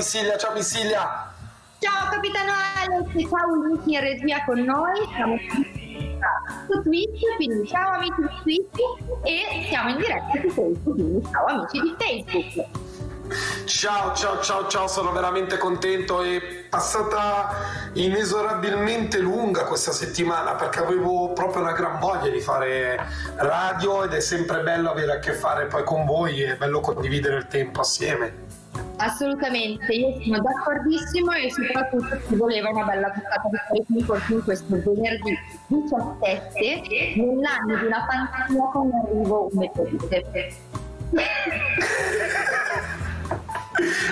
Missilia. Ciao Missilia! Ciao capitano Alex, ciao amici in regia con noi, siamo su Twitch, quindi ciao amici di Twitch e siamo in diretta su Facebook, quindi ciao amici di Facebook. Ciao, ciao, ciao, ciao, sono veramente contento. È passata inesorabilmente lunga questa settimana perché avevo proprio una gran voglia di fare radio ed è sempre bello avere a che fare poi con voi, è bello condividere il tempo assieme. Assolutamente, io sono d'accordissimo e soprattutto ci voleva una bella puntata di Fuori in questo venerdì 17 nell'anno di una fantasia con l'arrivo un meteorite.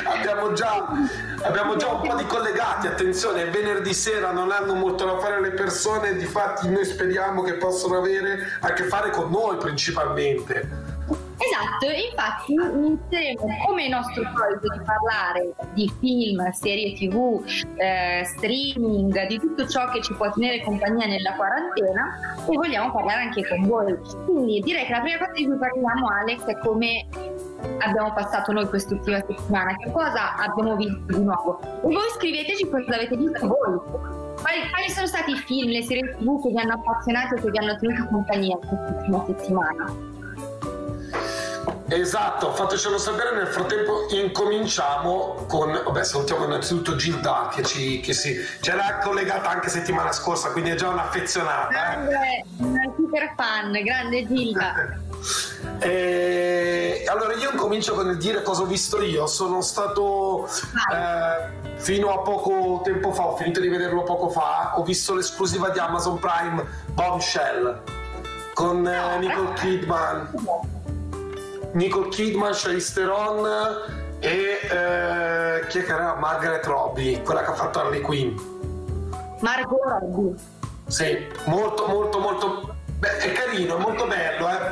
abbiamo, già, abbiamo già un po' di collegati, attenzione, venerdì sera non hanno molto da fare le persone, difatti noi speriamo che possano avere a che fare con noi principalmente. Esatto, infatti inizieremo come nostro solito di parlare di film, serie tv, eh, streaming, di tutto ciò che ci può tenere compagnia nella quarantena e vogliamo parlare anche con voi. Quindi direi che la prima cosa di cui parliamo Alex è come abbiamo passato noi quest'ultima settimana, che cosa abbiamo visto di nuovo. E voi scriveteci cosa avete visto voi. Quali, quali sono stati i film, le serie tv che vi hanno appassionato e che vi hanno tenuto compagnia quest'ultima settimana? Esatto, fatecelo sapere. Nel frattempo incominciamo con. Vabbè, salutiamo innanzitutto Gilda che, ci, che si, c'era collegata anche settimana scorsa, quindi è già un'affezionata. Grande, eh. una super fan, grande Gilda. E allora io incomincio con il dire cosa ho visto io. Sono stato eh, fino a poco tempo fa, ho finito di vederlo poco fa, ho visto l'esclusiva di Amazon Prime Bombshell con eh, Nicole Kidman. Nicole Kidman, Charlize Theron e eh, chi è che era? Margaret Robbie, quella che ha fatto Harley Quinn. Margot Robbie. Sì, molto molto molto Beh, è carino, è molto bello, è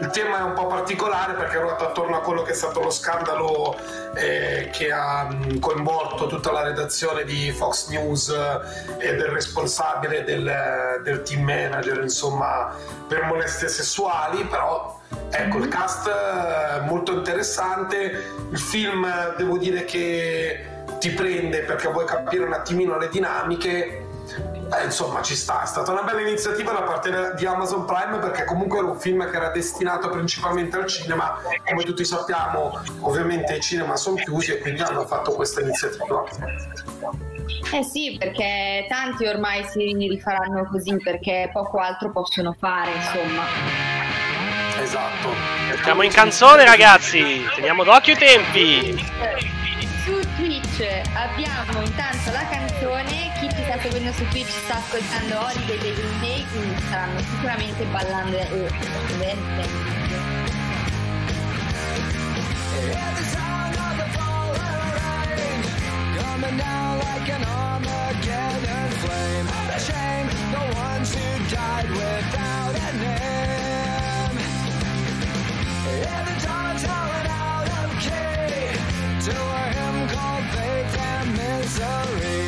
il tema è un po' particolare perché ruota attorno a quello che è stato lo scandalo eh, che ha mh, coinvolto tutta la redazione di Fox News eh, e del responsabile del, del, team manager, insomma, per molestie sessuali, però ecco il cast è molto interessante, il film devo dire che ti prende perché vuoi capire un attimino le dinamiche eh, insomma ci sta, è stata una bella iniziativa da parte di Amazon Prime perché comunque era un film che era destinato principalmente al cinema, come tutti sappiamo ovviamente i cinema sono chiusi e quindi hanno fatto questa iniziativa. Eh sì, perché tanti ormai si rifaranno così perché poco altro possono fare, insomma. Esatto. Siamo in canzone ragazzi, teniamo d'occhio i tempi. Su Twitch abbiamo intanto la canzone sta seguendo su Twitch sta ascoltando Holiday dei Green Day, quindi staranno sicuramente ballando e and misery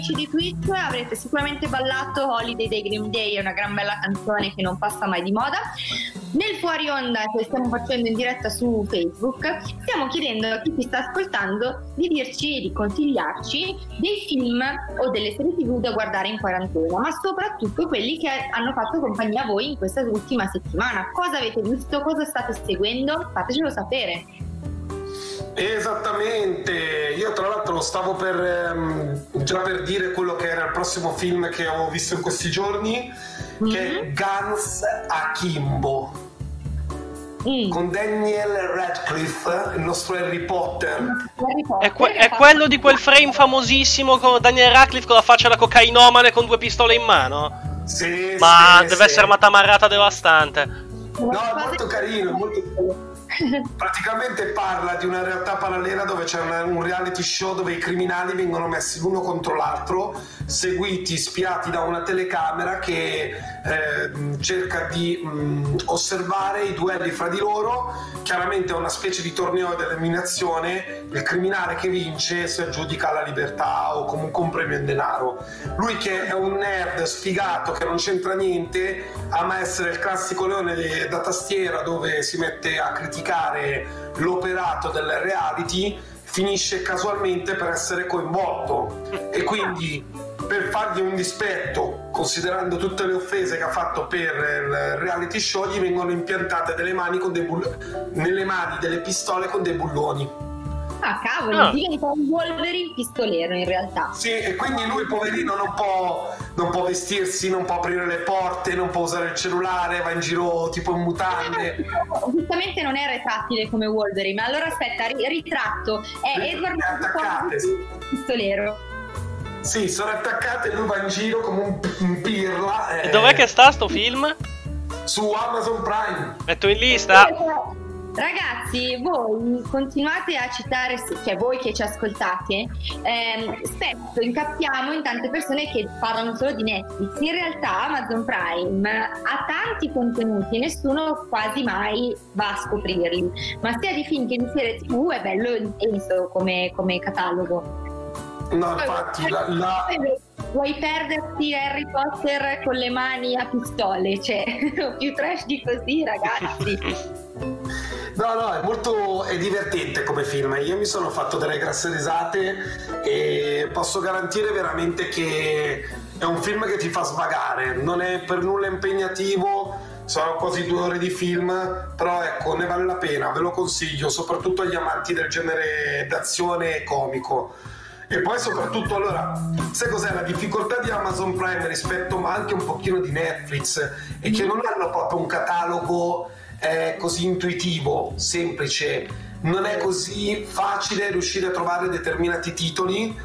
amici di Twitch, avrete sicuramente ballato Holiday dei Green Day, è una gran bella canzone che non passa mai di moda. Nel fuori onda che stiamo facendo in diretta su Facebook, stiamo chiedendo a chi ci sta ascoltando di dirci e di consigliarci dei film o delle serie tv da guardare in quarantena, ma soprattutto quelli che hanno fatto compagnia a voi in questa ultima settimana. Cosa avete visto? Cosa state seguendo? Fatecelo sapere. Esattamente, io tra l'altro stavo per ehm, già per dire quello che era il prossimo film che ho visto in questi giorni, che è Mhm. Guns Akimbo Mm. con Daniel Radcliffe, il nostro Harry Potter. Harry Potter, È, que- è quello di quel frame famosissimo con Daniel Radcliffe con la faccia da cocainomane con due pistole in mano? Sì, Ma sì, deve sì. essere una tamarrata devastante. No, è molto carino, è molto Praticamente parla di una realtà parallela dove c'è un reality show dove i criminali vengono messi l'uno contro l'altro, seguiti, spiati da una telecamera che eh, cerca di mh, osservare i duelli fra di loro. Chiaramente è una specie di torneo di eliminazione. Il criminale che vince si aggiudica la libertà o comunque un premio in denaro. Lui che è un nerd sfigato che non c'entra niente, ama essere il classico leone da tastiera dove si mette a criticare l'operato del reality, finisce casualmente per essere coinvolto e quindi per fargli un dispetto, considerando tutte le offese che ha fatto per il reality show, gli vengono impiantate mani bull- nelle mani delle pistole con dei bulloni. Ah, cavolo, Ah. diventa un Wolverine pistolero in realtà. Sì, e quindi lui, poverino, non può, non può vestirsi, non può aprire le porte, non può usare il cellulare, va in giro tipo in mutande. Giustamente non è retrattile come Wolverine, ma allora aspetta, ri- ritratto. È Le- Edward sì. pistolero. Sì, sono attaccate e lui va in giro come un, un pirla. E eh, dov'è che sta sto film? Su Amazon Prime. Metto in lista. Ragazzi, voi continuate a citare, cioè voi che ci ascoltate, ehm, spesso incappiamo in tante persone che parlano solo di Netflix. In realtà Amazon Prime ha tanti contenuti e nessuno quasi mai va a scoprirli, ma sia di film che di serie tv è bello intenso come, come catalogo. No, infatti, la, la- Vuoi perderti Harry Potter con le mani a pistole? Cioè, più trash di così, ragazzi. No, no, è molto è divertente come film. Io mi sono fatto delle grasse risate e posso garantire veramente che è un film che ti fa svagare. Non è per nulla impegnativo, sono quasi due ore di film, però ecco, ne vale la pena, ve lo consiglio, soprattutto agli amanti del genere d'azione e comico. E poi soprattutto, allora, sai cos'è la difficoltà di Amazon Prime rispetto ma anche un pochino di Netflix? È che non hanno proprio un catalogo eh, così intuitivo, semplice, non è così facile riuscire a trovare determinati titoli,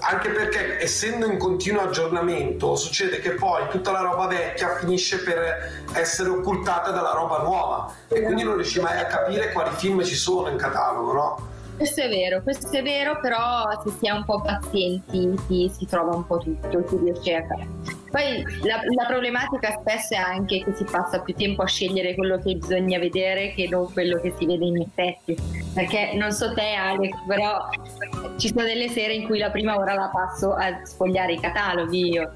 anche perché essendo in continuo aggiornamento succede che poi tutta la roba vecchia finisce per essere occultata dalla roba nuova e quindi non riesci mai a capire quali film ci sono in catalogo, no? Questo è vero, questo è vero, però se si è un po' pazienti si, si trova un po' tutto, si riesce a fare. Poi la, la problematica spesso è anche che si passa più tempo a scegliere quello che bisogna vedere che non quello che si vede in effetti. Perché non so te Alex, però ci sono delle sere in cui la prima ora la passo a sfogliare i cataloghi io.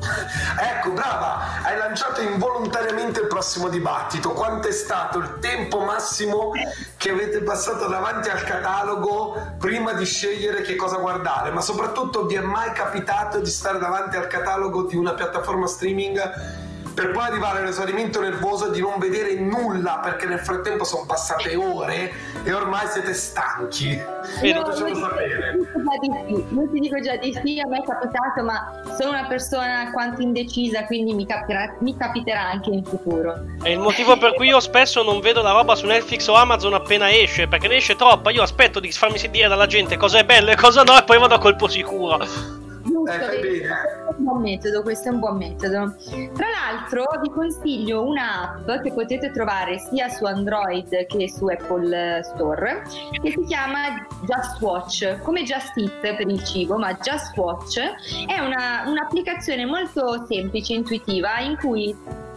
Ecco, brava, hai lanciato involontariamente il prossimo dibattito. Quanto è stato il tempo massimo che avete passato davanti al catalogo prima di scegliere che cosa guardare? Ma soprattutto vi è mai capitato di stare davanti al catalogo di una piattaforma streaming per poi arrivare all'esaurimento nervoso di non vedere nulla perché nel frattempo sono passate ore e ormai siete stanchi? Vedi. Fatecelo sapere. Di sì, io ti dico già di sì, a me è capitato, ma sono una persona alquanto indecisa, quindi mi, capiterà- mi capiterà anche in futuro. È il motivo per cui io spesso non vedo la roba su Netflix o Amazon appena esce, perché ne esce troppa. Io aspetto di farmi sentire dalla gente cosa è bello e cosa no, e poi vado a colpo sicuro. Giusto, Eh, bene. Questo è un buon metodo, questo è un buon metodo. Tra l'altro vi consiglio un'app che potete trovare sia su Android che su Apple Store che si chiama Just Watch, come Just Eat per il cibo, ma Just Watch è una- un'applicazione molto semplice, intuitiva, in cui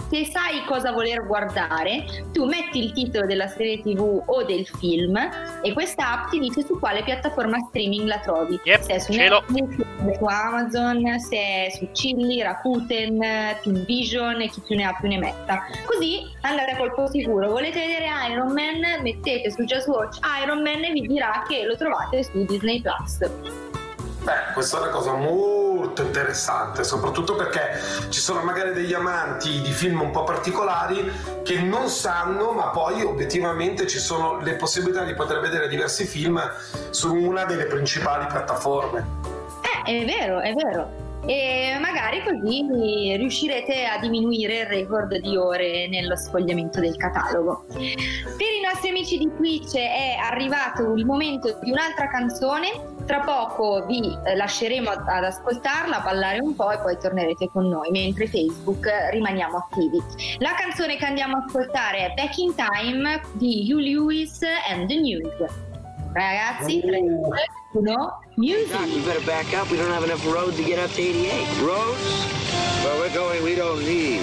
se sai cosa voler guardare, tu metti il titolo della serie TV o del film e questa app ti dice su quale piattaforma streaming la trovi. Yep, se è su ce l'ho. Netflix, se su Amazon, se su Chilli, Rakuten, Team Vision e chi più ne ha più ne metta. Così andate a colpo sicuro. Volete vedere Iron Man? Mettete su Just Watch Iron Man e vi dirà che lo trovate su Disney Plus. Beh, questa è una cosa molto interessante, soprattutto perché ci sono magari degli amanti di film un po' particolari che non sanno, ma poi obiettivamente ci sono le possibilità di poter vedere diversi film su una delle principali piattaforme. È vero, è vero. E magari così riuscirete a diminuire il record di ore nello sfogliamento del catalogo. Per i nostri amici di Twitch è arrivato il momento di un'altra canzone. Tra poco vi eh, lasceremo ad ad ascoltarla, ballare un po' e poi tornerete con noi, mentre Facebook eh, rimaniamo attivi. La canzone che andiamo a ascoltare è Back in Time di Hugh Lewis and the News. Ragazzi, 3, 1, music! Doc, we better back up. We don't have enough road to get up to 88. Roads? Where we're going, we don't need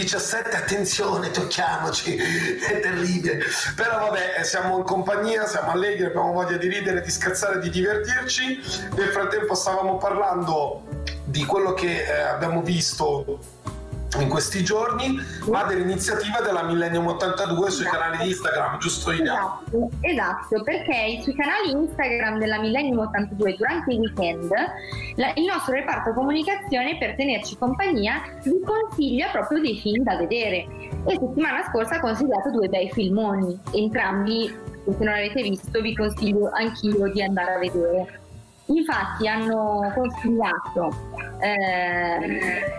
17, attenzione, tocchiamoci, è terribile. Però vabbè, siamo in compagnia, siamo allegri, abbiamo voglia di ridere, di scherzare, di divertirci. Nel frattempo stavamo parlando di quello che eh, abbiamo visto in questi giorni, ma dell'iniziativa della Millennium 82 sui canali di Instagram, giusto Ina? Esatto, esatto, perché sui canali Instagram della Millennium 82 durante il weekend la- il nostro reparto comunicazione per tenerci compagnia vi consiglia proprio dei film da vedere e settimana scorsa ha consigliato due bei filmoni, entrambi se non avete visto vi consiglio anch'io di andare a vedere. Infatti hanno consigliato eh,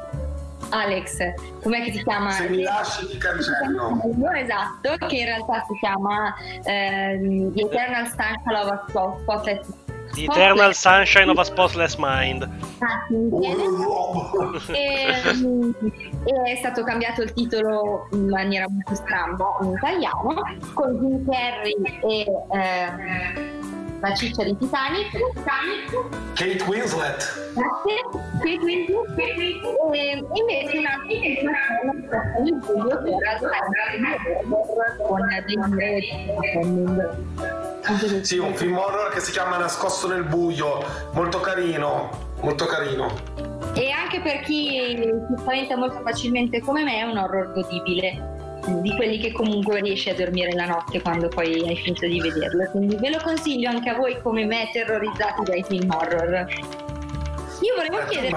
Alex, com'è che si chiama? Se mi lasci ti cancello. Esatto, che in realtà si chiama ehm, The Eternal Sunshine of a Spot- Spotless The Eternal Sunshine of a Spotless Mind. Ah, sì, e è stato cambiato il titolo in maniera molto stramba in italiano con Jim Carrey e eh, la ciccia di Titanic, Titanic Kate Winslet. Grazie. Qui, quindi, e invece un altro film il buio che in horror con dei. Sì, un film horror che si chiama Nascosto nel buio, molto carino, molto carino. E anche per chi si spaventa molto facilmente come me è un horror godibile di quelli che comunque riesci a dormire la notte quando poi hai finito di vederlo quindi ve lo consiglio anche a voi come me terrorizzati dai film horror io volevo Eh, chiedere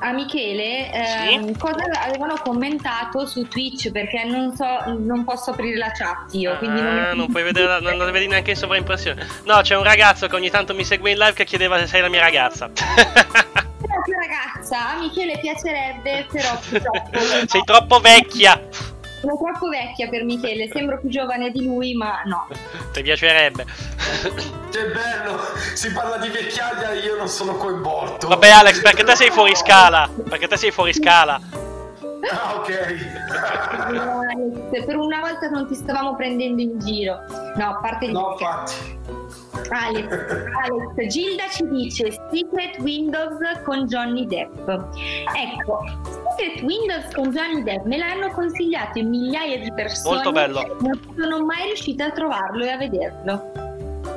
a Michele ehm, Sì? cosa avevano commentato su Twitch perché non so non posso aprire la chat io quindi Ah, non puoi vedere, la- non la vedi neanche in sovraimpressione. No, c'è un ragazzo che ogni tanto mi segue in live che chiedeva se sei la mia ragazza. Però che ragazza a Michele piacerebbe però purtroppo sei troppo vecchia. Sono troppo vecchia per Michele sembro più giovane di lui ma no Ti piacerebbe. Che bello, si parla di vecchiaia e io non sono coinvolto. Vabbè Alex, perché te sei fuori scala. Perché te sei fuori scala. Ah, ok. Alex, per una volta non ti stavamo prendendo in giro. No, a parte gli No, infatti. Alex, Alex, Gilda ci dice Secret Windows con Johnny Depp. Ecco, Secret Windows con Johnny Depp me l'hanno consigliato in migliaia di persone. Molto bello. Non sono mai riuscita a trovarlo e a vederlo.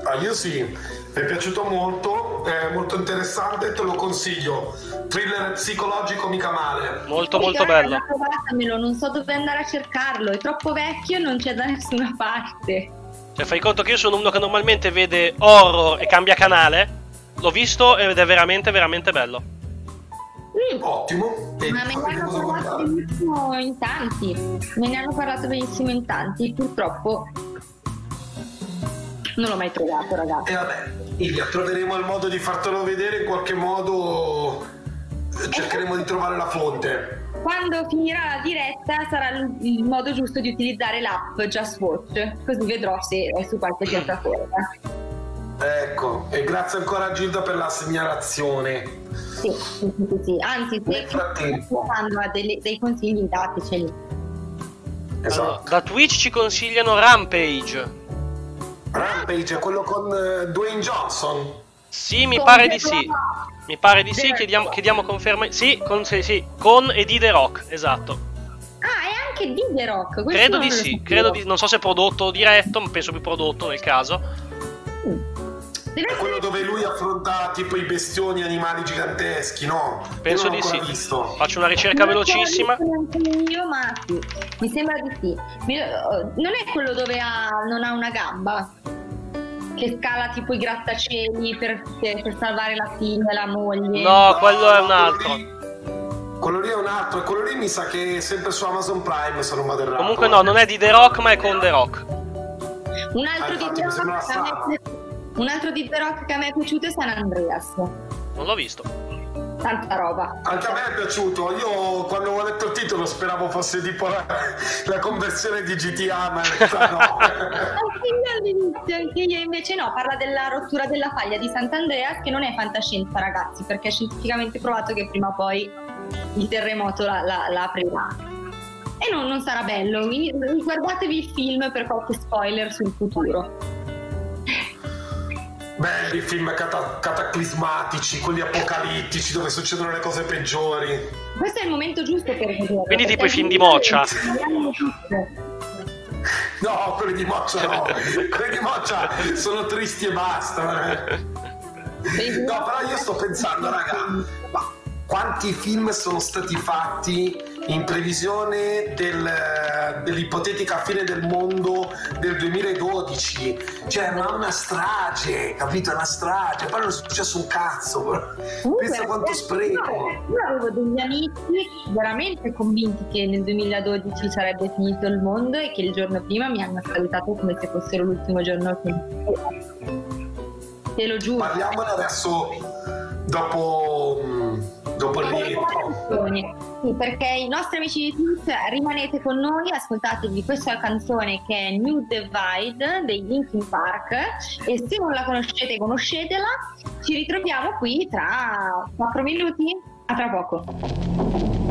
Ah, io sì, mi è piaciuto molto, è molto interessante, te lo consiglio. Thriller psicologico mica male. Molto Poi, molto bello. Provatamelo, non so dove andare a cercarlo, è troppo vecchio e non c'è da nessuna parte. Cioè, fai conto che io sono uno che normalmente vede horror e cambia canale. L'ho visto ed è veramente, veramente bello. Mm. Ottimo. E Ma me ne hanno parlato benissimo in tanti. Me ne hanno parlato benissimo in tanti. Purtroppo non l'ho mai trovato, ragazzi. E vabbè, Ilia, troveremo il modo di fartelo vedere in qualche modo. eh, Cercheremo di trovare la fonte. Quando finirà la diretta sarà il il modo giusto di utilizzare l'app Just Watch, così vedrò se è su qualche piattaforma. Ecco, e grazie ancora Gilda per la segnalazione. Sì, sì, sì, sì. Anzi, se Nel frattempo. quando ha delle- dei consigli dateceli. Esatto. Allora, da Twitch ci consigliano Rampage. Rampage è quello con eh, Dwayne Johnson. Sì, mi Con pare di sì. Rock. Mi pare di sì, chiediamo, chiediamo conferma. Sì, con, sì, sì, con e di The Rock, esatto. Ah, è anche di The Rock. questo Credo di sì, credo di, non so se prodotto o diretto, ma penso più prodotto nel caso. Deve È quello essere- dove lui affronta tipo i bestioni animali giganteschi, no? Penso di sì. visto. Faccio una ricerca Non velocissima. io, ma sì, mi sembra di sì. Mi- Non è quello dove ha- non ha una gamba? Che scala tipo i grattacieli per, per- salvare la figlia e la moglie? No, quello è un altro. Quello lì è un altro, e quello lì mi sa che è sempre su Amazon Prime, se non vado errato. Comunque no, non è di The Rock, ma è con The Rock. Un altro, Ah, di The Rock me- un altro di The Rock che a me è piaciuto è San Andreas. Non l'ho visto. Tanta roba. Anche a me è piaciuto, io quando ho letto il titolo speravo fosse tipo la, la conversione di GTA, ma in realtà no. Anche io all'inizio, anche io invece no, parla della rottura della faglia di Sant'Andreas che non è fantascienza ragazzi perché è scientificamente provato che prima o poi il terremoto la, la- la aprirà. E non, non sarà bello, quindi guardatevi il film per qualche spoiler sul futuro. Belli i film cata- cataclismatici, quelli apocalittici dove succedono le cose peggiori. Questo è il momento giusto per vederlo. Quindi tipo i film di Moccia. No, quelli di Moccia no. quelli di Moccia sono tristi e basta. No, però io sto pensando, raga, ma quanti film sono stati fatti in previsione del- dell'ipotetica fine del mondo del 2012? Cioè, ma una strage, capito? È una strage. Poi non è successo un cazzo. Comunque, Pensa quanto eh, spreco. Io avevo degli amici veramente convinti che nel 2012 sarebbe finito il mondo e che il giorno prima mi hanno salutato come se fossero l'ultimo giorno che... Te lo giuro. Parliamone adesso dopo, mm, dopo l'intro. Sì, perché i nostri amici di Twitch rimanete con noi, ascoltatevi questa canzone che è New Divide dei Linkin Park e se non la conoscete conoscetela, ci ritroviamo qui tra 4 minuti, a tra poco.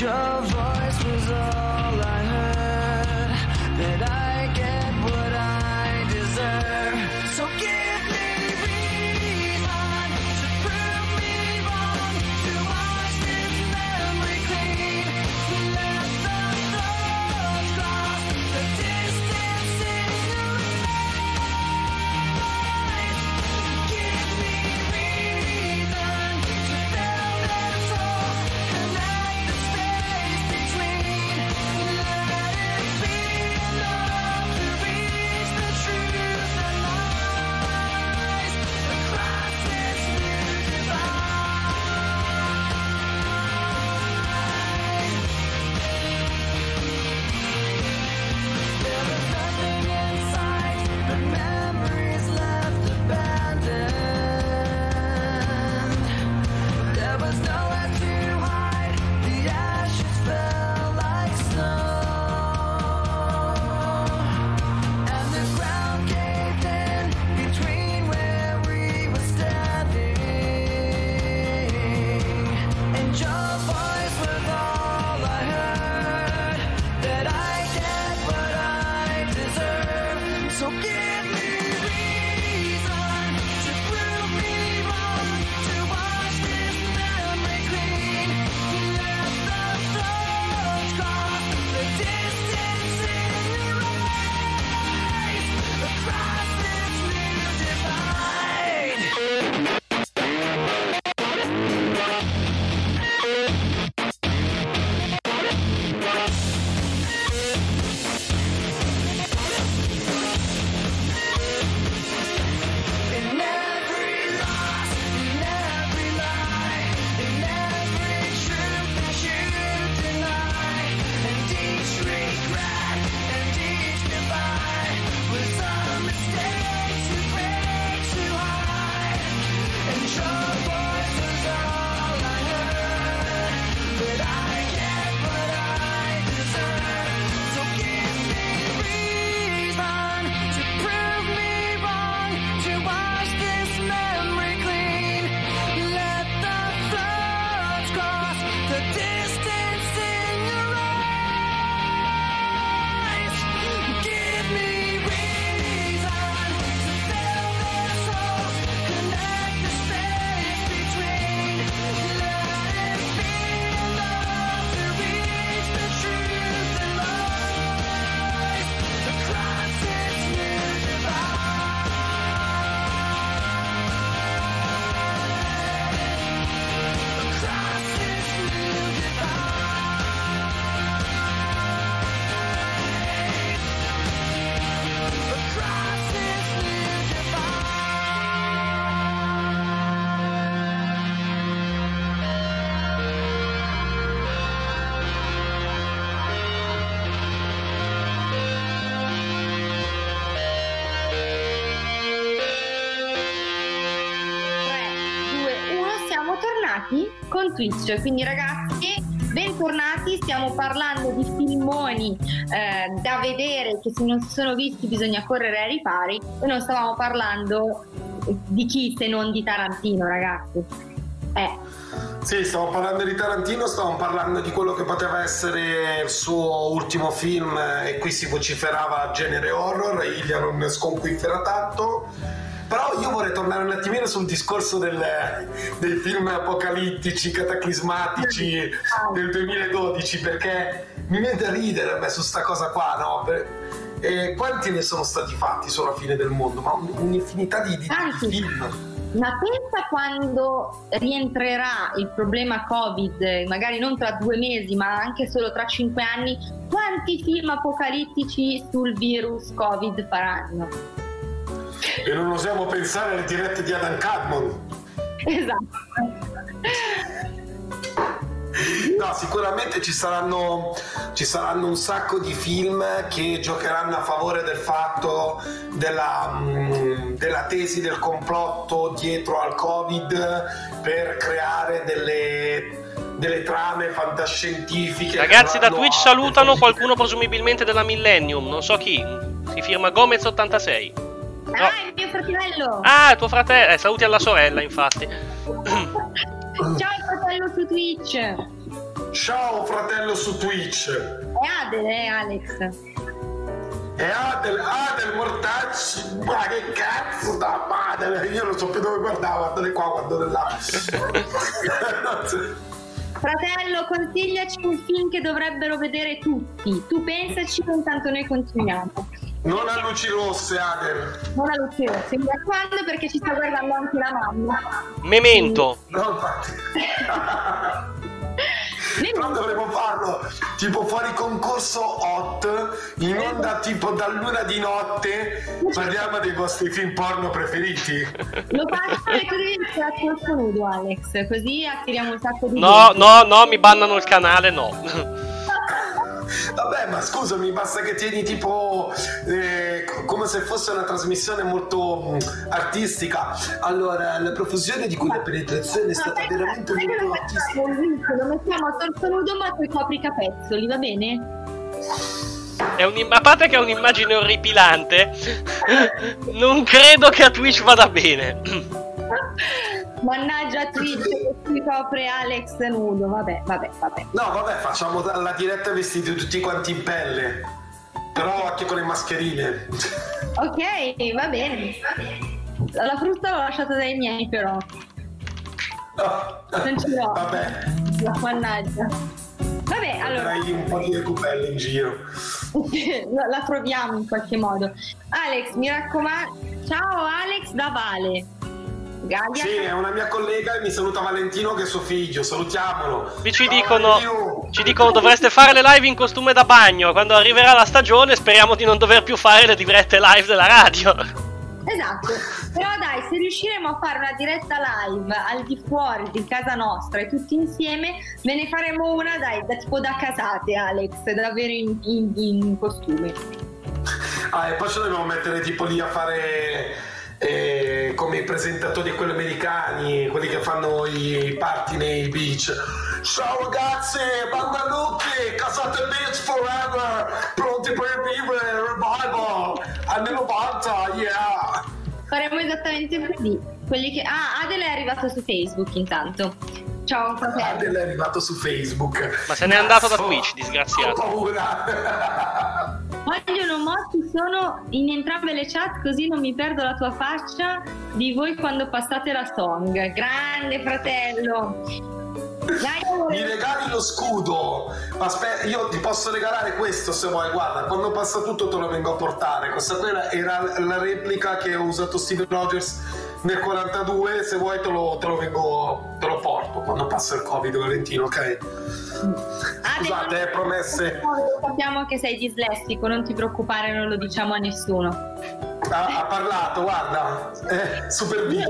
Your voice was all con Twitch. Quindi ragazzi, bentornati, stiamo parlando di filmoni eh, da vedere che se non si sono visti bisogna correre ai ripari e non stavamo parlando di chi se non di Tarantino, ragazzi. Eh, Sì, stiamo parlando di Tarantino, stiamo parlando di quello che poteva essere il suo ultimo film eh, e qui si vociferava genere horror, Ilya non sconquiffera tanto. Però io vorrei tornare un attimino sul discorso del- dei film apocalittici, cataclismatici del 2012 perché mi viene da ridere a me su sta cosa qua, no? E quanti ne sono stati fatti sulla fine del mondo? Ma un- un'infinità di, di- di film. Ma pensa quando rientrerà il problema Covid, magari non tra due mesi, ma anche solo tra cinque anni, quanti film apocalittici sul virus Covid faranno? E non osiamo pensare alle dirette di Adam Cadmon. Esatto. No, sicuramente ci saranno, ci saranno un sacco di film che giocheranno a favore del fatto della, mm, della tesi del complotto dietro al Covid per creare delle, delle trame fantascientifiche. Ragazzi da Twitch salutano qualcuno presumibilmente della Millennium, non so chi. Si firma Gomez86. Ah, è mio fratello! Ah, tuo fratello. Eh, saluti alla sorella, infatti. Ciao fratello su Twitch! Ciao fratello su Twitch. È Adele, eh, Alex. E Adel, Adel Mortacci, ma che cazzo da madre, io non so più dove guardavo, guardate qua, guardo da là. Fratello, consigliaci un film che dovrebbero vedere tutti. Tu pensaci, intanto noi continuiamo. Non a luci rosse, Adel. Non a Lucio, mi raccomando perché ci sta guardando anche la mamma. Memento. No, infatti. Però dovremmo farlo tipo fuori concorso hot, in onda tipo da luna di notte, parliamo dei vostri film porno preferiti. Lo faccio e tu devi essere a nudo, Alex, così attiriamo un sacco di No, gente. no, no, mi bannano il canale, no. Vabbè, ma scusami, basta che tieni tipo eh, co- come se fosse una trasmissione molto mh, artistica. Allora, la profusione di quella penetrazione è stata Aspetta, veramente lo molto artistica. lo mettiamo a torso nudo ma poi copri i capezzoli, va bene? È un, a parte che è un'immagine orripilante, non credo che a Twitch vada bene. Mannaggia Twitch che si copre Alex nudo, vabbè, vabbè, vabbè. No, vabbè, facciamo la diretta vestiti tutti quanti in pelle. Però anche con le mascherine. Ok, va bene. La frusta l'ho lasciata dai miei però, non ce l'ho. Vabbè, La mannaggia. Vabbè, allora hai un po' di recupelle in giro. la troviamo in qualche modo. Alex, mi raccomando. Ciao Alex da Vale. Gaia. Sì, è una mia collega e mi saluta Valentino che è suo figlio. Salutiamolo. Qui ci Ciao, dicono, Valentino. ci dicono dovreste fare le live in costume da bagno. Quando arriverà la stagione speriamo di non dover più fare le dirette live della radio. Esatto, però dai, se riusciremo a fare una diretta live al di fuori di casa nostra e tutti insieme, ve ne faremo una, dai, da, tipo da casate, Alex, davvero in, in- in costume. Ah, e poi ci dobbiamo mettere tipo lì a fare eh, come i presentatori quelli americani, quelli che fanno i party nei beach. Ciao ragazzi, Bangalucchi, casate beach forever, pronti per vivere, revival, anni 90, yeah! Faremo esattamente così. Quelli che... Ah, Adele è arrivato su Facebook intanto. Ciao fratello. Adel è arrivato su Facebook. Ma se n'è andato da Twitch, disgraziato. Ho paura. Vogliono motti sono in entrambe le chat così non mi perdo la tua faccia di voi quando passate la song. Grande fratello. Dai, Mi regali lo scudo. Aspetta, io ti posso regalare questo se vuoi. Guarda, quando passa tutto te lo vengo a portare. Questa era la replica che ho usato Steve Rogers nel 42. Se vuoi te lo, te lo vengo, te lo porto quando passa il Covid, Valentino, ok? Scusate, eh, promesse. Sappiamo che sei dislessico, non ti preoccupare, non lo diciamo a nessuno. Ha, ha parlato, guarda. Eh, super Io,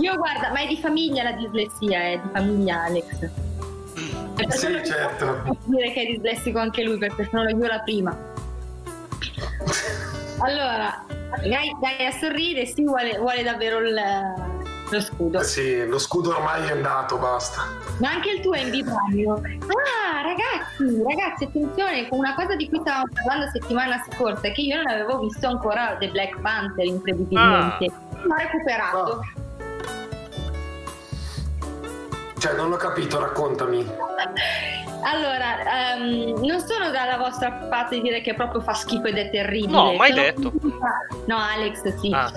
io guarda, ma è di famiglia la dislessia, è di famiglia Alex. Sì, per certo. Posso dire che è dislessico anche lui perché sono io la prima. Allora, Gaia, Gaia sorride, sì, vuole, vuole davvero il, lo scudo. Eh sì, lo scudo ormai è andato, basta. Ma anche il tuo è in vibranium. Ah, ragazzi, ragazzi, attenzione, una cosa di cui stavamo parlando settimana scorsa, che io non avevo visto ancora The Black Panther, incredibilmente. L'ho recuperato. Cioè, non l'ho capito, raccontami. Allora, ehm, non sono dalla vostra parte di dire che proprio fa schifo ed è terribile. No, mai Sono detto. convinta- No, Alex, sì. Ah.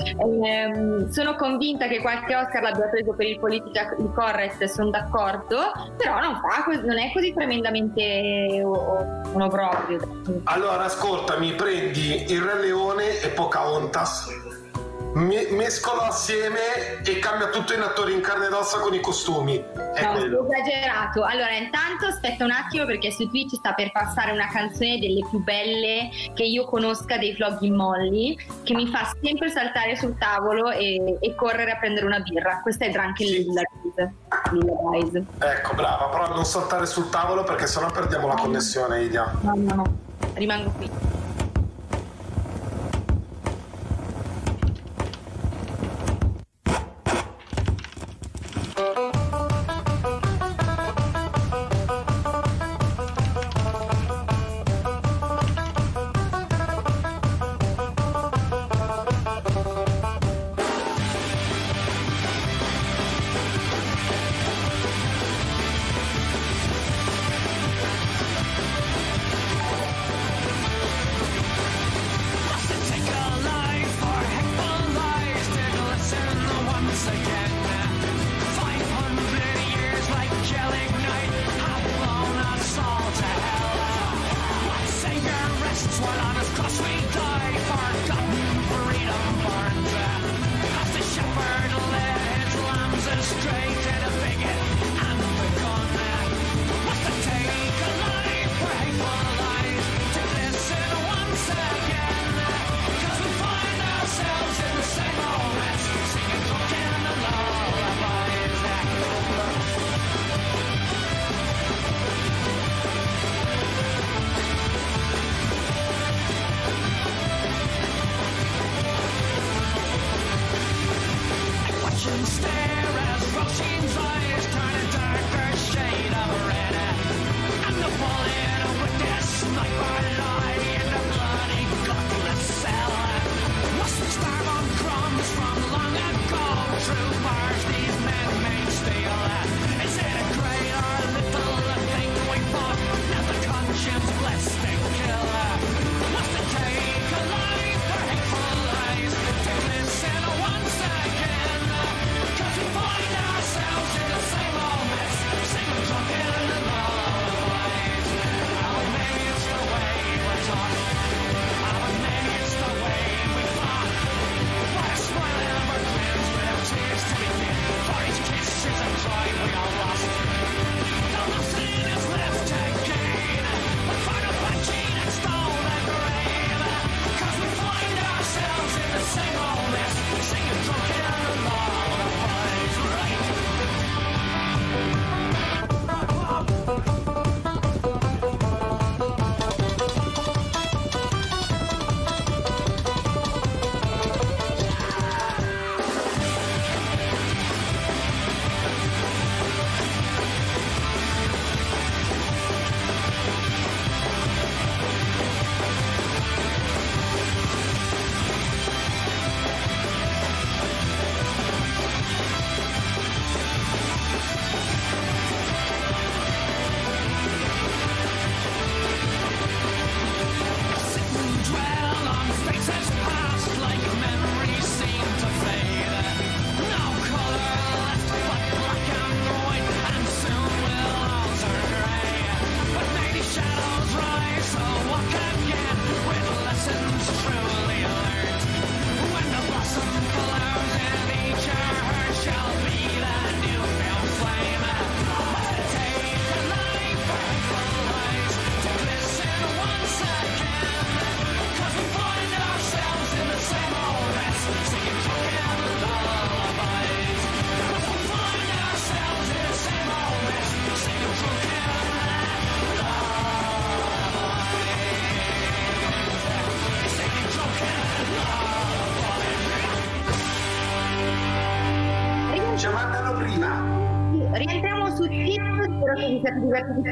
Ehm, sono convinta che qualche Oscar l'abbia preso per il politically correct, sono d'accordo, però non, fa non è così tremendamente un obbrobrio. Allora, ascoltami, prendi il Re Leone e Pocahontas, me- mescolo assieme e cambia tutto in attori in carne ed ossa con i costumi. È No, quello. esagerato. Allora, intanto aspetta un attimo perché su Twitch sta per passare una canzone delle più belle che io conosca dei vlog in Molly, che mi fa sempre saltare sul tavolo e, e correre a prendere una birra. Questa è Drunken Sì. Lilla. Ecco, brava, però non saltare sul tavolo perché sennò perdiamo la connessione, Idia. No, no, no, rimango qui.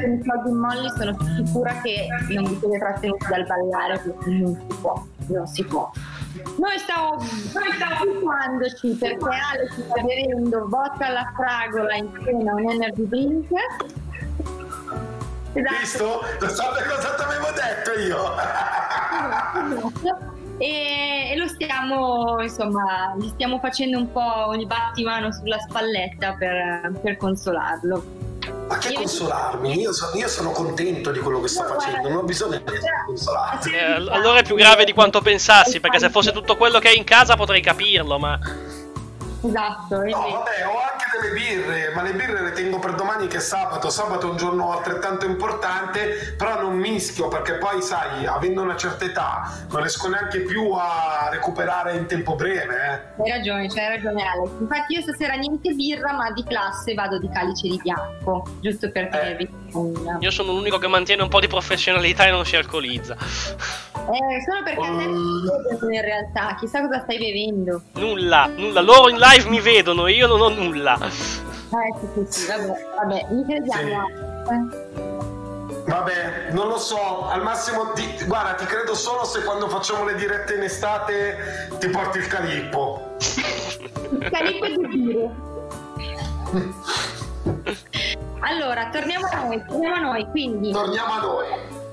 Divertiti con i soldi in molli, sono sicura che non vi siete trattenuti dal ballare perché non si può, non si può. Noi stiamo, abituandoci perché Ale si sta bevendo vodka alla fragola insieme a un energy drink. Esatto. Visto? Lo sapete cosa ti avevo detto io? Esatto. E, e lo stiamo, insomma, gli stiamo facendo un po' il battimano sulla spalletta per, per consolarlo. Ma che consolarmi? Io, so- io sono contento di quello che guarda- facendo, non ho bisogno di consolarmi. Eh, allora è più grave di quanto pensassi, perché se fosse tutto quello che hai in casa potrei capirlo, ma... Esatto, No, vabbè, ho anche delle birre, ma le birre le tengo per domani che è sabato. Sabato è un giorno altrettanto importante, però non mischio perché poi, sai, avendo una certa età, non riesco neanche più a recuperare in tempo breve. Eh. Hai ragione, c'hai ragione Alex. Infatti io stasera niente birra, ma di classe vado di calice di bianco, giusto per tenervi compagnia. Io sono l'unico che mantiene un po' di professionalità e non si alcolizza. Eh, solo perché a te non ti vedono in realtà, chissà cosa stai bevendo. Nulla, nulla. Loro in live mi vedono, io non ho nulla. Eh sì, sì, sì, vabbè, vabbè, mi crediamo. eh. Vabbè, non lo so, al massimo ti, guarda, ti credo solo se quando facciamo le dirette in estate ti porti il calippo. Il calico di birre. Allora, torniamo a noi, torniamo a noi, quindi Torniamo a noi.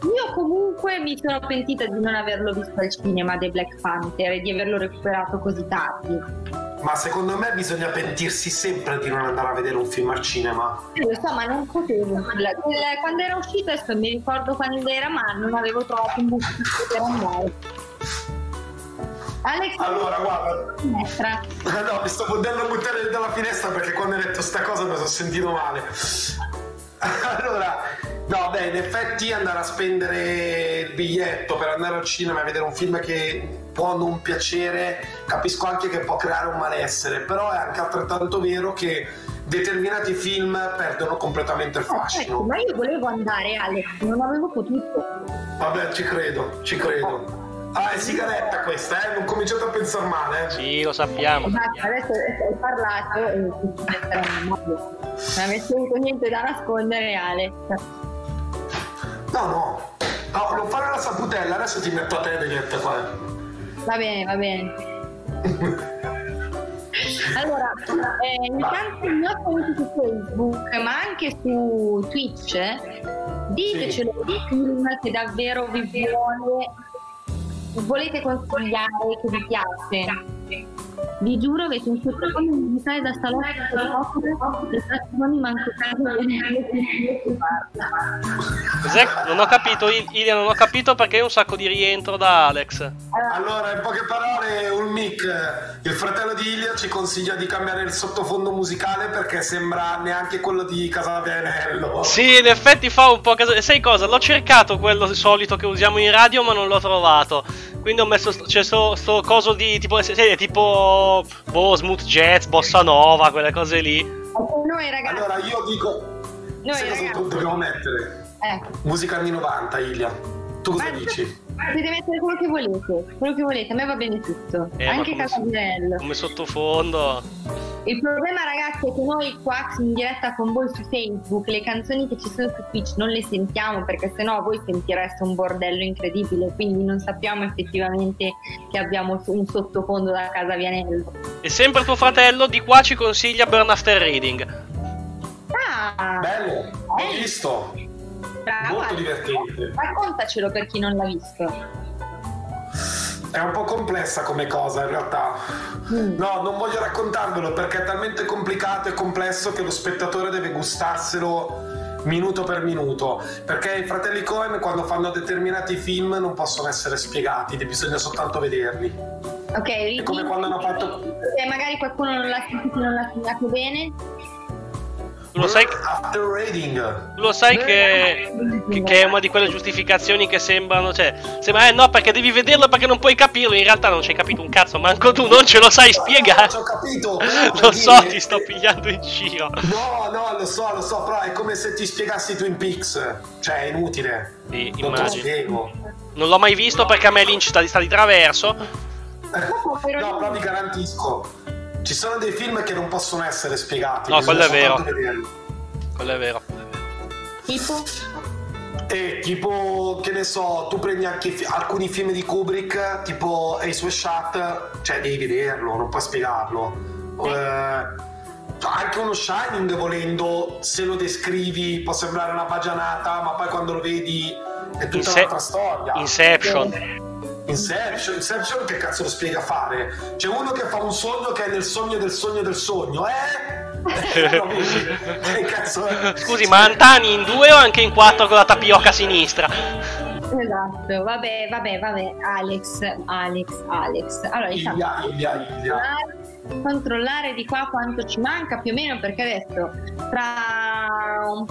Io comunque mi sono pentita di non averlo visto al cinema dei Black Panther e di averlo recuperato così tardi. Ma secondo me bisogna pentirsi sempre di non andare a vedere un film al cinema. Eh, Lo so, ma non potevo. Quando era uscito, adesso mi ricordo quando era, ma non avevo trovato un motivo per andare. Alex, Allora, guarda, finestra. no, mi sto potendo buttare dalla finestra perché quando hai detto sta cosa mi sono sentito male. Allora, no, beh, in effetti andare a spendere il biglietto per andare al cinema e vedere un film che può non piacere, capisco anche che può creare un malessere, però è anche altrettanto vero che determinati film perdono completamente il Ecco, fascino. ma io volevo andare, Alex, non avevo potuto. Vabbè, ci credo, ci credo. Ah, è sigaretta questa, eh? Non cominciate a pensare male, eh? Sì, lo sappiamo. Basta, adesso hai parlato e. Non avessi avuto niente da nascondere, Alex. No, no. No, non fare la saputella, adesso ti metto a te diretta qua. Va bene, va bene. Allora, eh, intanto i nostri amici su Facebook, ma anche su Twitch, ditecelo di film che davvero vi vuole, volete consigliare, che vi piace. Vi giuro avete un sottofondo musicale da salotto e tre secondi manco caso di? Non ho capito, Il- Ilia, non ho capito perché hai un sacco di rientro da Alex. Allora, in poche parole, Ulmic, il fratello di Ilia ci consiglia di cambiare il sottofondo musicale perché sembra neanche quello di Casa Vianello. Sì, in effetti fa un po' caso. E sai cosa? L'ho cercato quello solito che usiamo in radio, ma non l'ho trovato. Quindi ho messo. C'è sto, sto coso di tipo. Sì, tipo. Boh, smooth jazz, bossa nova, quelle cose lì. Noi ragazzi, Allora, io dico... noi sai cosa dobbiamo mettere? eh, Musica anni 90, Ilia. Tu cosa Ma- dici? Potete mettere quello che volete, quello che volete, a me va bene tutto, Eh, anche Casabianello. Come sottofondo. Il problema ragazzi è che noi qua in diretta con voi su Facebook le canzoni che ci sono su Twitch non le sentiamo perché sennò voi sentireste un bordello incredibile, quindi non sappiamo effettivamente che abbiamo un sottofondo da Casabianello. E sempre tuo fratello di qua ci consiglia Burn After Reading. Ah, Bello, ho visto. Bravo, Molto divertente. Raccontacelo per chi non l'ha visto. È un po' complessa come cosa in realtà. Mm. No, non voglio raccontarvelo perché è talmente complicato e complesso che lo spettatore deve gustarselo minuto per minuto. Perché i fratelli Cohen quando fanno determinati film non possono essere spiegati, bisogna soltanto vederli. Ok, È come quando hanno fatto se magari qualcuno non l'ha sentito non l'ha spiegato bene. Tu lo sai, tu lo sai che, che, che è una di quelle giustificazioni che sembrano. Cioè, sembra, eh no, perché devi vederlo perché non puoi capirlo. In realtà non ci hai capito un cazzo, manco tu non ce lo sai spiegare. Ci ho capito. Lo so, ti sto pigliando in giro. No, no, lo so, lo so, però è come se ti spiegassi Twin Peaks. Cioè, è inutile. Sì, Non lo immagino. spiego. Non l'ho mai visto perché a me Lynch sta, sta di traverso. No, però vi garantisco. Ci sono dei film che non possono essere spiegati. No, quello è vero. Quello è vero. Tipo? E tipo, che ne so, tu prendi anche fi- alcuni film di Kubrick, tipo Ace West Shot, cioè devi vederlo, non puoi spiegarlo. Eh, anche uno Shining, volendo, se lo descrivi può sembrare una bagianata, ma poi quando lo vedi è tutta Inse- un'altra storia. Inception. Inception, Inception che cazzo lo spiega a fare? C'è uno che fa un sogno che è nel sogno del sogno del sogno, eh? Che cazzo è? Scusi, ma Antani in due o anche in quattro con la tapioca a sinistra? Esatto, vabbè, vabbè, vabbè, Alex, Alex, Alex. Allora, diciamo, Ilia, Ilia, Ilia. controllare di qua quanto ci manca più o meno perché adesso tra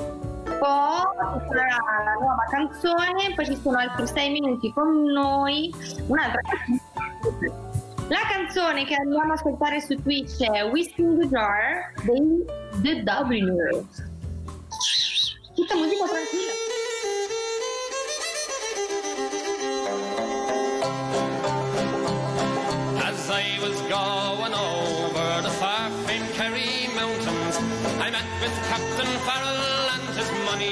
un po' ci sarà la nuova canzone, poi ci sono altri sei minuti con noi, un'altra la canzone che andiamo a ascoltare su Twitch è Whiskey in the Jar dei The Dubliners. Tutta musica tranquilla. As I was going over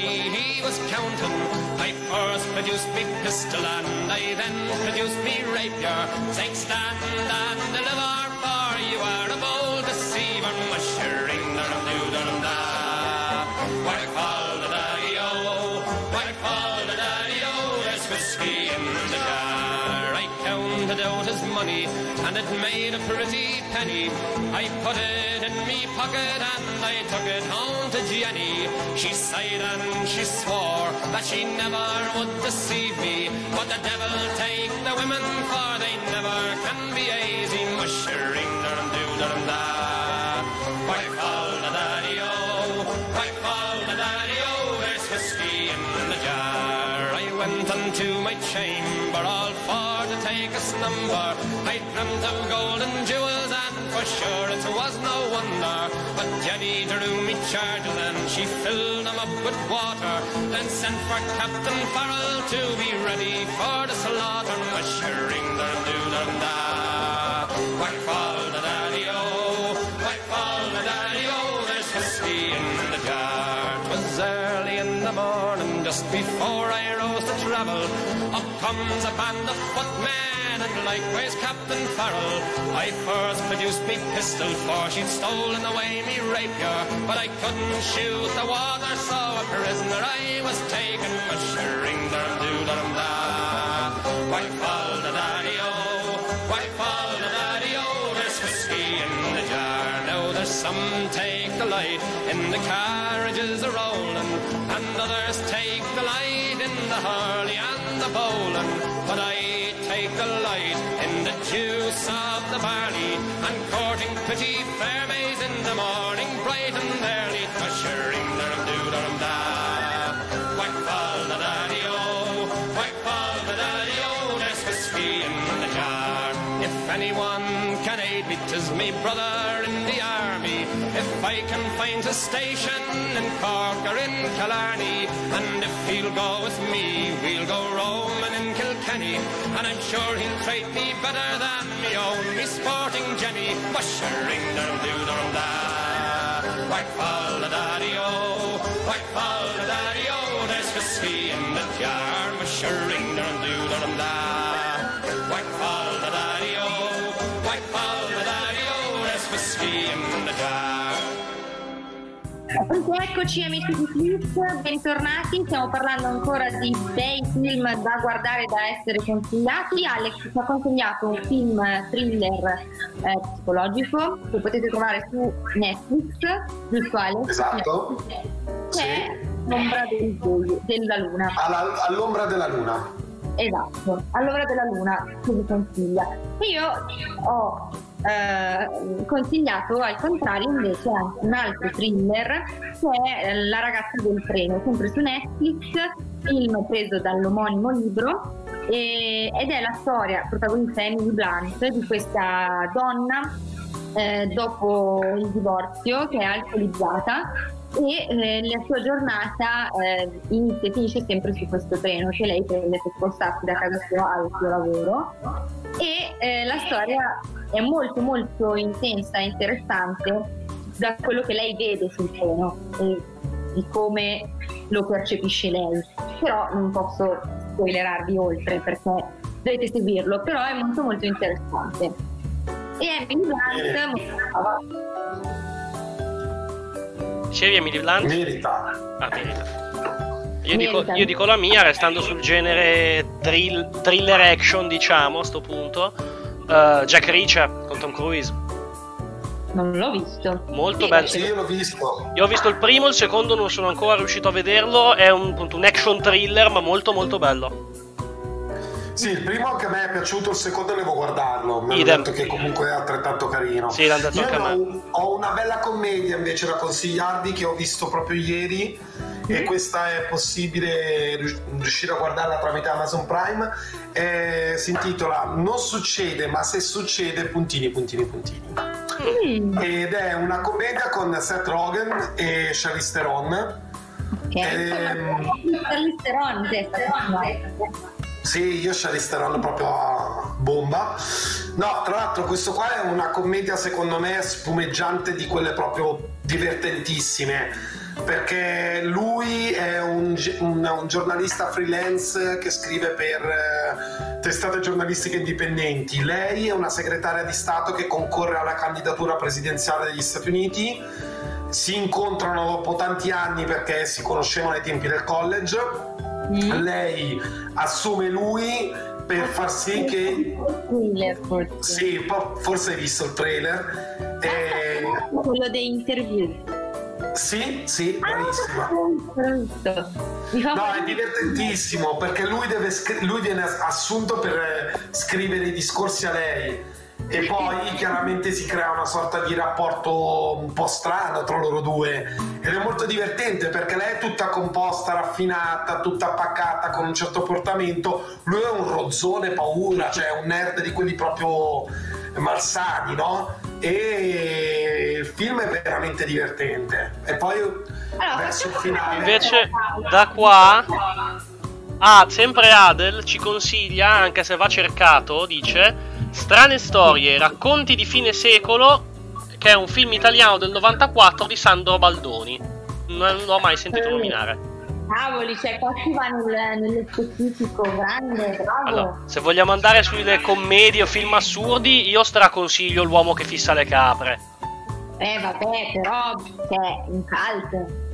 he was counting. I first produced me pistol and I then produced me rapier. Take stand and deliver, and it made a pretty penny. I put it in me pocket, and I took it home to Jenny. She sighed and she swore that she never would deceive me. But the devil take the women, for I dreamt of golden jewels, and for sure it was no wonder. But Jenny drew me charges, and she filled them up with water. Then sent for Captain Farrell to be ready for the slaughter. Mushering the doo dum da. Why call the daddy-o? Why call the daddy-o? There's whiskey in the jar. 'Twas early in the morning, just before I rose to travel. Up comes a band of footmen, and likewise Captain Farrell. I first produced me pistol, for she'd stolen away me rapier. But I couldn't shoot the water, so a prisoner I was taken. Mushering dum doo dum da. Why call the daddy-o? Why call the daddy-o? There's whiskey in the jar. Now there's some take the light in the carriages bowling. But I take the light in the juice of the barley, and courting pretty fair maids in the morning, bright and early, ushering dum doo dum da. Why call the daddy-o? Why call the daddy-o? There's whiskey in the jar. If anyone can aid me, 'tis me brother I can find a station in Cork or in Killarney, and if he'll go with me, we'll go roaming in Kilkenny. And I'm sure he'll treat me better than me own, me sporting Jenny. Mushering dum doo dum da. Call the daddy-o? Why call the daddy-o? Eccoci amici di Twitch, bentornati, stiamo parlando ancora di bei film da guardare e da essere consigliati. Alex ci ha consegnato un film thriller eh, psicologico che potete trovare su Netflix, giusto Alex? Esatto. Che è L'ombra del buio- della luna. Alla- all'ombra della luna. Esatto, all'ora della luna che vi consiglia. Io ho eh, consigliato al contrario invece un altro thriller che è La ragazza del treno, sempre su Netflix, film preso dall'omonimo libro e- ed è la storia protagonista Emily Blunt di questa donna eh, dopo il divorzio che è alcolizzata e eh, la sua giornata eh, inizia e finisce sempre su questo treno che lei prende per spostarsi da casa sua al suo lavoro e eh, la storia è molto molto intensa e interessante da quello che lei vede sul treno e di come lo percepisce lei. Però non posso spoilerarvi oltre perché dovete seguirlo, però è molto molto interessante. E Emily Blunt molto brava. Dicevi Emily Blunt? Merita. Ah, merita. Io dico, io dico la mia, restando sul genere thrill- thriller action, diciamo, a sto punto. Eh, Jack Reacher con Tom Cruise. Non l'ho visto. Molto Sì, bello. Sì, io l'ho visto. Io ho visto il primo, il secondo non sono ancora riuscito a vederlo. È un, appunto, un action thriller, ma molto molto bello. Sì, il primo anche a me è piaciuto, il secondo devo guardarlo. Mi hanno Idem. detto che comunque è altrettanto carino. Sì, l'hanno detto Io anche a me. ho, una bella commedia invece da consigliarvi che ho visto proprio ieri e questa è possibile rius- riuscire a guardarla tramite Amazon Prime. Eh, si intitola Non succede, ma se succede, puntini, puntini, puntini. Mm, Ed è una commedia con Seth Rogen e Charlize Theron. ok. Ehm. Charlize Theron, sì, io Charlize proprio a bomba. No, tra l'altro questo qua è una commedia secondo me spumeggiante di quelle proprio divertentissime. Perché lui è un, un- un giornalista freelance che scrive per eh, testate giornalistiche indipendenti. Lei è una segretaria di Stato che concorre alla candidatura presidenziale degli Stati Uniti. Si incontrano dopo tanti anni perché si conoscevano ai tempi del college Mm. lei assume lui per far sì che Thriller, forse. sì, forse hai visto il trailer Eh, Quello dei interview. sì, sì, Ah, fa No, è divertentissimo perché lui, deve lui viene assunto per eh, scrivere i discorsi a lei e poi chiaramente si crea una sorta di rapporto un po' strano tra loro due ed è molto divertente perché lei è tutta composta, raffinata, tutta pacata con un certo portamento, lui è un rozzone paura, cioè un nerd di quelli proprio malsani, no? E il film è veramente divertente e poi Allora, verso il finale Invece, da qua. Ah, sempre Adel ci consiglia, anche se va cercato, dice Strane storie, racconti di fine secolo, che è un film italiano del 94 di Sandro Baldoni. Non l'ho mai sentito nominare. Cavoli, cioè qua si va nel, nello specifico, grande, bravo. Allora, se vogliamo andare sulle commedie o film assurdi, io straconsiglio L'uomo che fissa le capre. Eh vabbè, però cioè, un cult.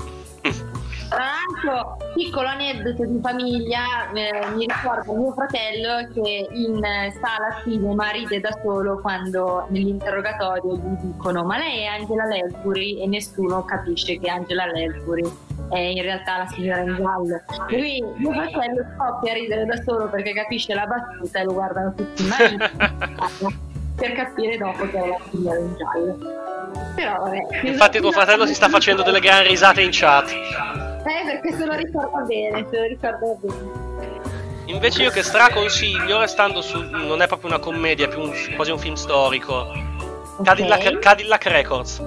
Tra l'altro, piccolo aneddoto di famiglia, eh, mi ricordo mio fratello che in eh, sala cinema ride da solo quando nell'interrogatorio gli dicono ma lei è Angela Lansbury e nessuno capisce che Angela Lansbury è in realtà la signora in giallo. Lui, mio fratello scoppia a ridere da solo perché capisce la battuta e lo guardano tutti i mariti per capire dopo che è la signora in giallo. Però vabbè. Infatti tuo fratello si sta facendo delle gran risate in chat. Eh, perché se lo ricorda bene, se lo ricorda bene. Invece io che straconsiglio, restando su... non è proprio una commedia, è più un- quasi un film storico. Cadillac, Cadillac Records.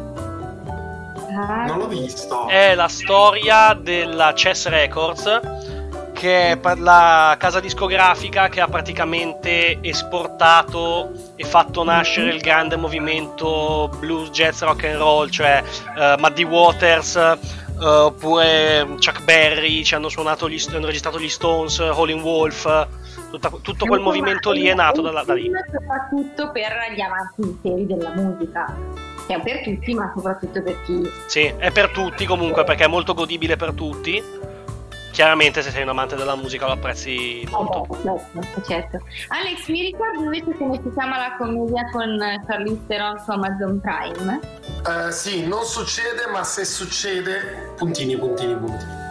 Ah, non l'ho visto È la storia della Chess Records, che è la casa discografica che ha praticamente esportato e fatto nascere il grande movimento blues, jazz, rock and roll, cioè eh, Muddy Waters, eh, oppure Chuck Berry, ci hanno suonato gli, hanno registrato gli Stones, Howlin' Wolf, tutta- tutto quel movimento lì è nato da, da lì. Soprattutto per gli avanti interi della musica. Cioè per tutti, ma soprattutto per chi. Sì, è per tutti comunque perché è molto godibile per tutti. Chiaramente se sei un amante della musica lo apprezzi molto. Certo, certo. Alex, mi ricordi invece come si chiama la commedia con Charlize Theron su Amazon Prime? Eh, sì, non succede, ma se succede, puntini, puntini, puntini.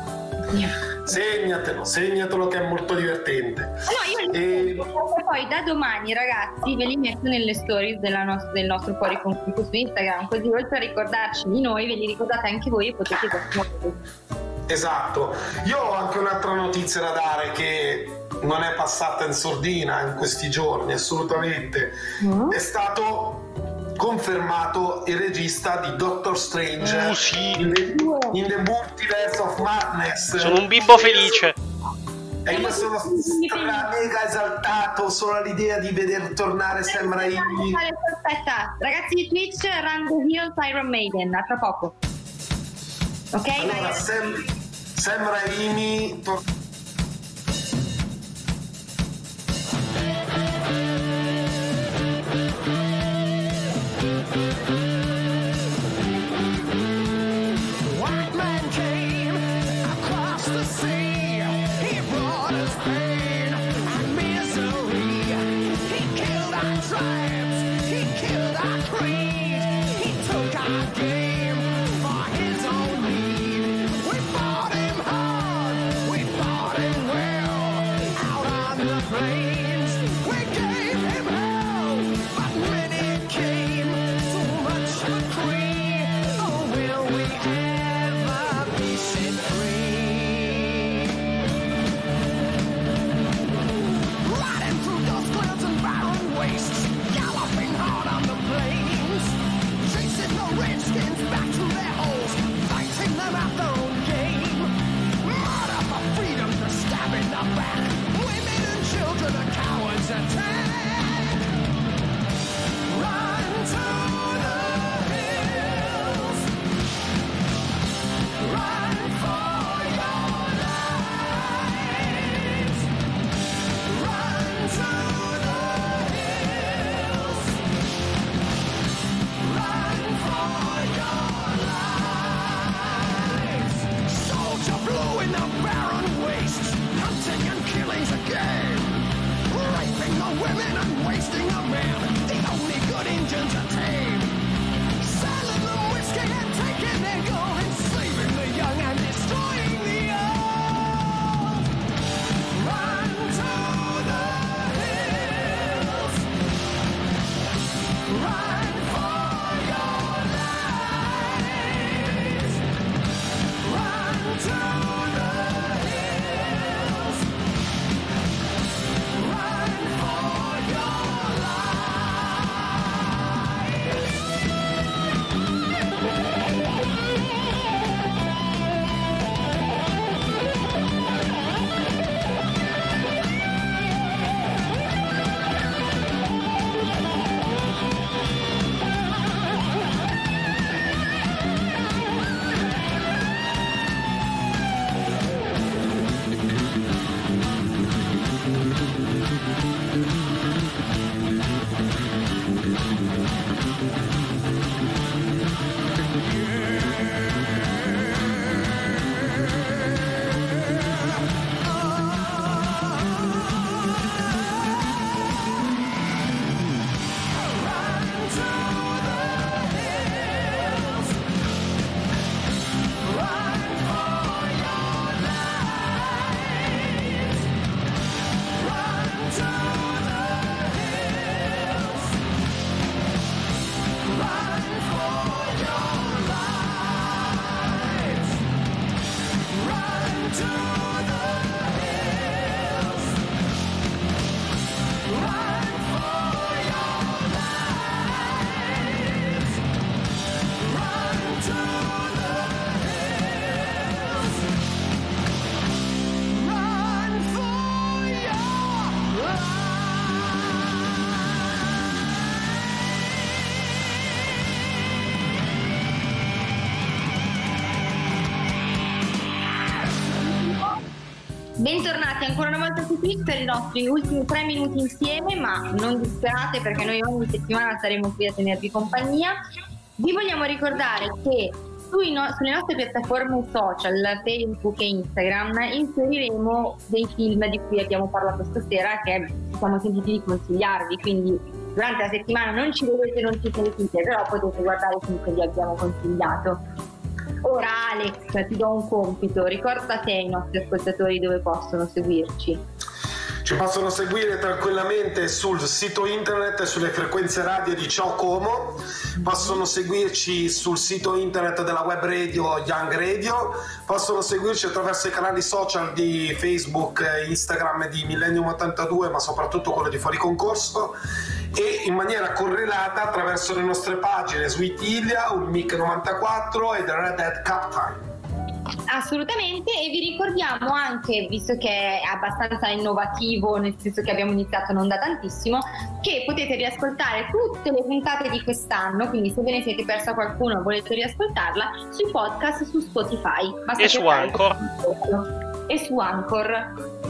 Segnatelo, segnatelo che è molto divertente. No, io E- poi da domani ragazzi ve li metto nelle stories della nos- del nostro fuori conflitto su Instagram, così oltre a ricordarci di noi, ve li ricordate anche voi e potete guardare. Esatto. Io ho anche un'altra notizia da dare che non è passata in sordina in questi giorni, assolutamente. Mm? È stato confermato il regista di Doctor Strange Uh, sì. in, the, in the Multiverse of Madness. Sono un bimbo felice. E io sono stra- mega esaltato solo all'idea di vedere tornare Sam Raimi. Aspetta, ragazzi di Twitch, the Hills Iron Maiden, a tra poco. Ok? Allora, vai. Sam, Sam Twitch per i nostri ultimi tre minuti insieme, ma non disperate perché noi ogni settimana saremo qui a tenervi compagnia. Vi vogliamo ricordare che no- sulle nostre piattaforme social, Facebook e Instagram, inseriremo dei film di cui abbiamo parlato stasera che siamo sentiti di consigliarvi, quindi durante la settimana non ci vedete, non ci sentite, però potete guardare i film che vi abbiamo consigliato. Ora Alex, ti do un compito, ricorda te i nostri ascoltatori dove possono seguirci. Ci possono seguire tranquillamente sul sito internet e sulle frequenze radio di Ciao Como, possono seguirci sul sito internet della web radio Young Radio, possono seguirci attraverso i canali social di Facebook, Instagram di Millennium 82, ma soprattutto quello di Fuori Concorso. E in maniera correlata attraverso le nostre pagine su Itilia, un Mic 94 e The Red Hat Captain. Assolutamente e vi ricordiamo anche, visto che è abbastanza innovativo, nel senso che abbiamo iniziato non da tantissimo, che potete riascoltare tutte le puntate di quest'anno, quindi se ve ne siete persa qualcuno e volete riascoltarla, sui podcast su Spotify. Basta E su Anchor. E su Anchor.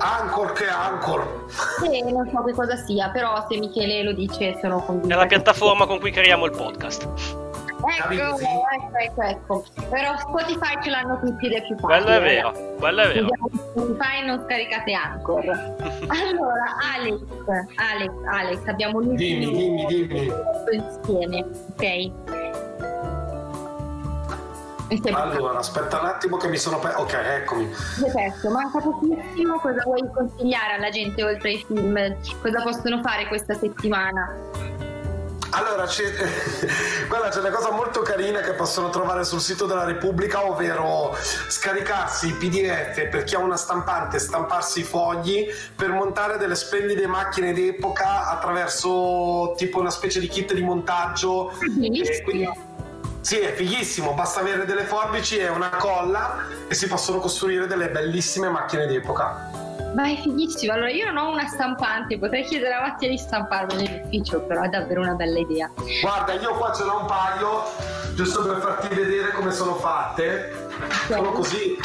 Ancor che Ancor. Sì, non so che cosa sia, però se Michele lo dice sono convinta. È la piattaforma con cui creiamo il podcast. Ecco, sì. ecco, ecco, ecco. Però Spotify ce l'hanno tutti è più facile. Quello è vero, quello è vero. Spotify non scaricate Anchor. Allora, Alex, Alex, Alex, abbiamo l'ultimo Dimmi, dimmi, dimmi. insieme, ok? Allora, aspetta un attimo che mi sono perso. Ok, eccomi. Perfetto, manca pochissimo, cosa vuoi consigliare alla gente oltre ai film? Cosa possono fare questa settimana? Allora, c'è, guarda, c'è una cosa molto carina che possono trovare sul sito della Repubblica, ovvero scaricarsi i PDF per chi ha una stampante, stamparsi i fogli per montare delle splendide macchine d'epoca attraverso tipo una specie di kit di montaggio. E quindi- sì, è fighissimo, basta avere delle forbici e una colla e si possono costruire delle bellissime macchine d'epoca. Ma è fighissimo, allora io non ho una stampante, potrei chiedere a Mattia di stamparmela in ufficio, però è davvero una bella idea. Guarda, io qua ce n'ho un paio, giusto per farti vedere come sono fatte. Sono così.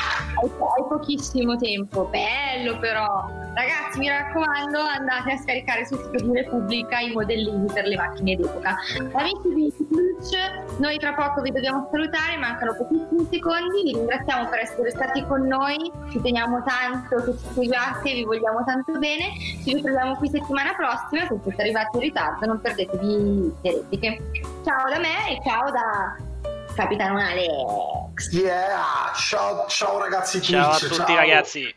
Hai, hai pochissimo tempo, bello però. Ragazzi, mi raccomando, andate a scaricare sul sito di Repubblica i modellini per le macchine d'epoca. Amici di Twitch, noi tra poco vi dobbiamo salutare, mancano pochissimi secondi, vi ringraziamo per essere stati con noi, ci teniamo tanto che ci seguiate, vi vogliamo tanto bene, ci ritroviamo qui settimana prossima, se siete arrivati in ritardo non perdetevi le repliche. Ciao da me e ciao da Capitano Alex. Yeah, ciao, ciao ragazzi Ciao a tutti ragazzi.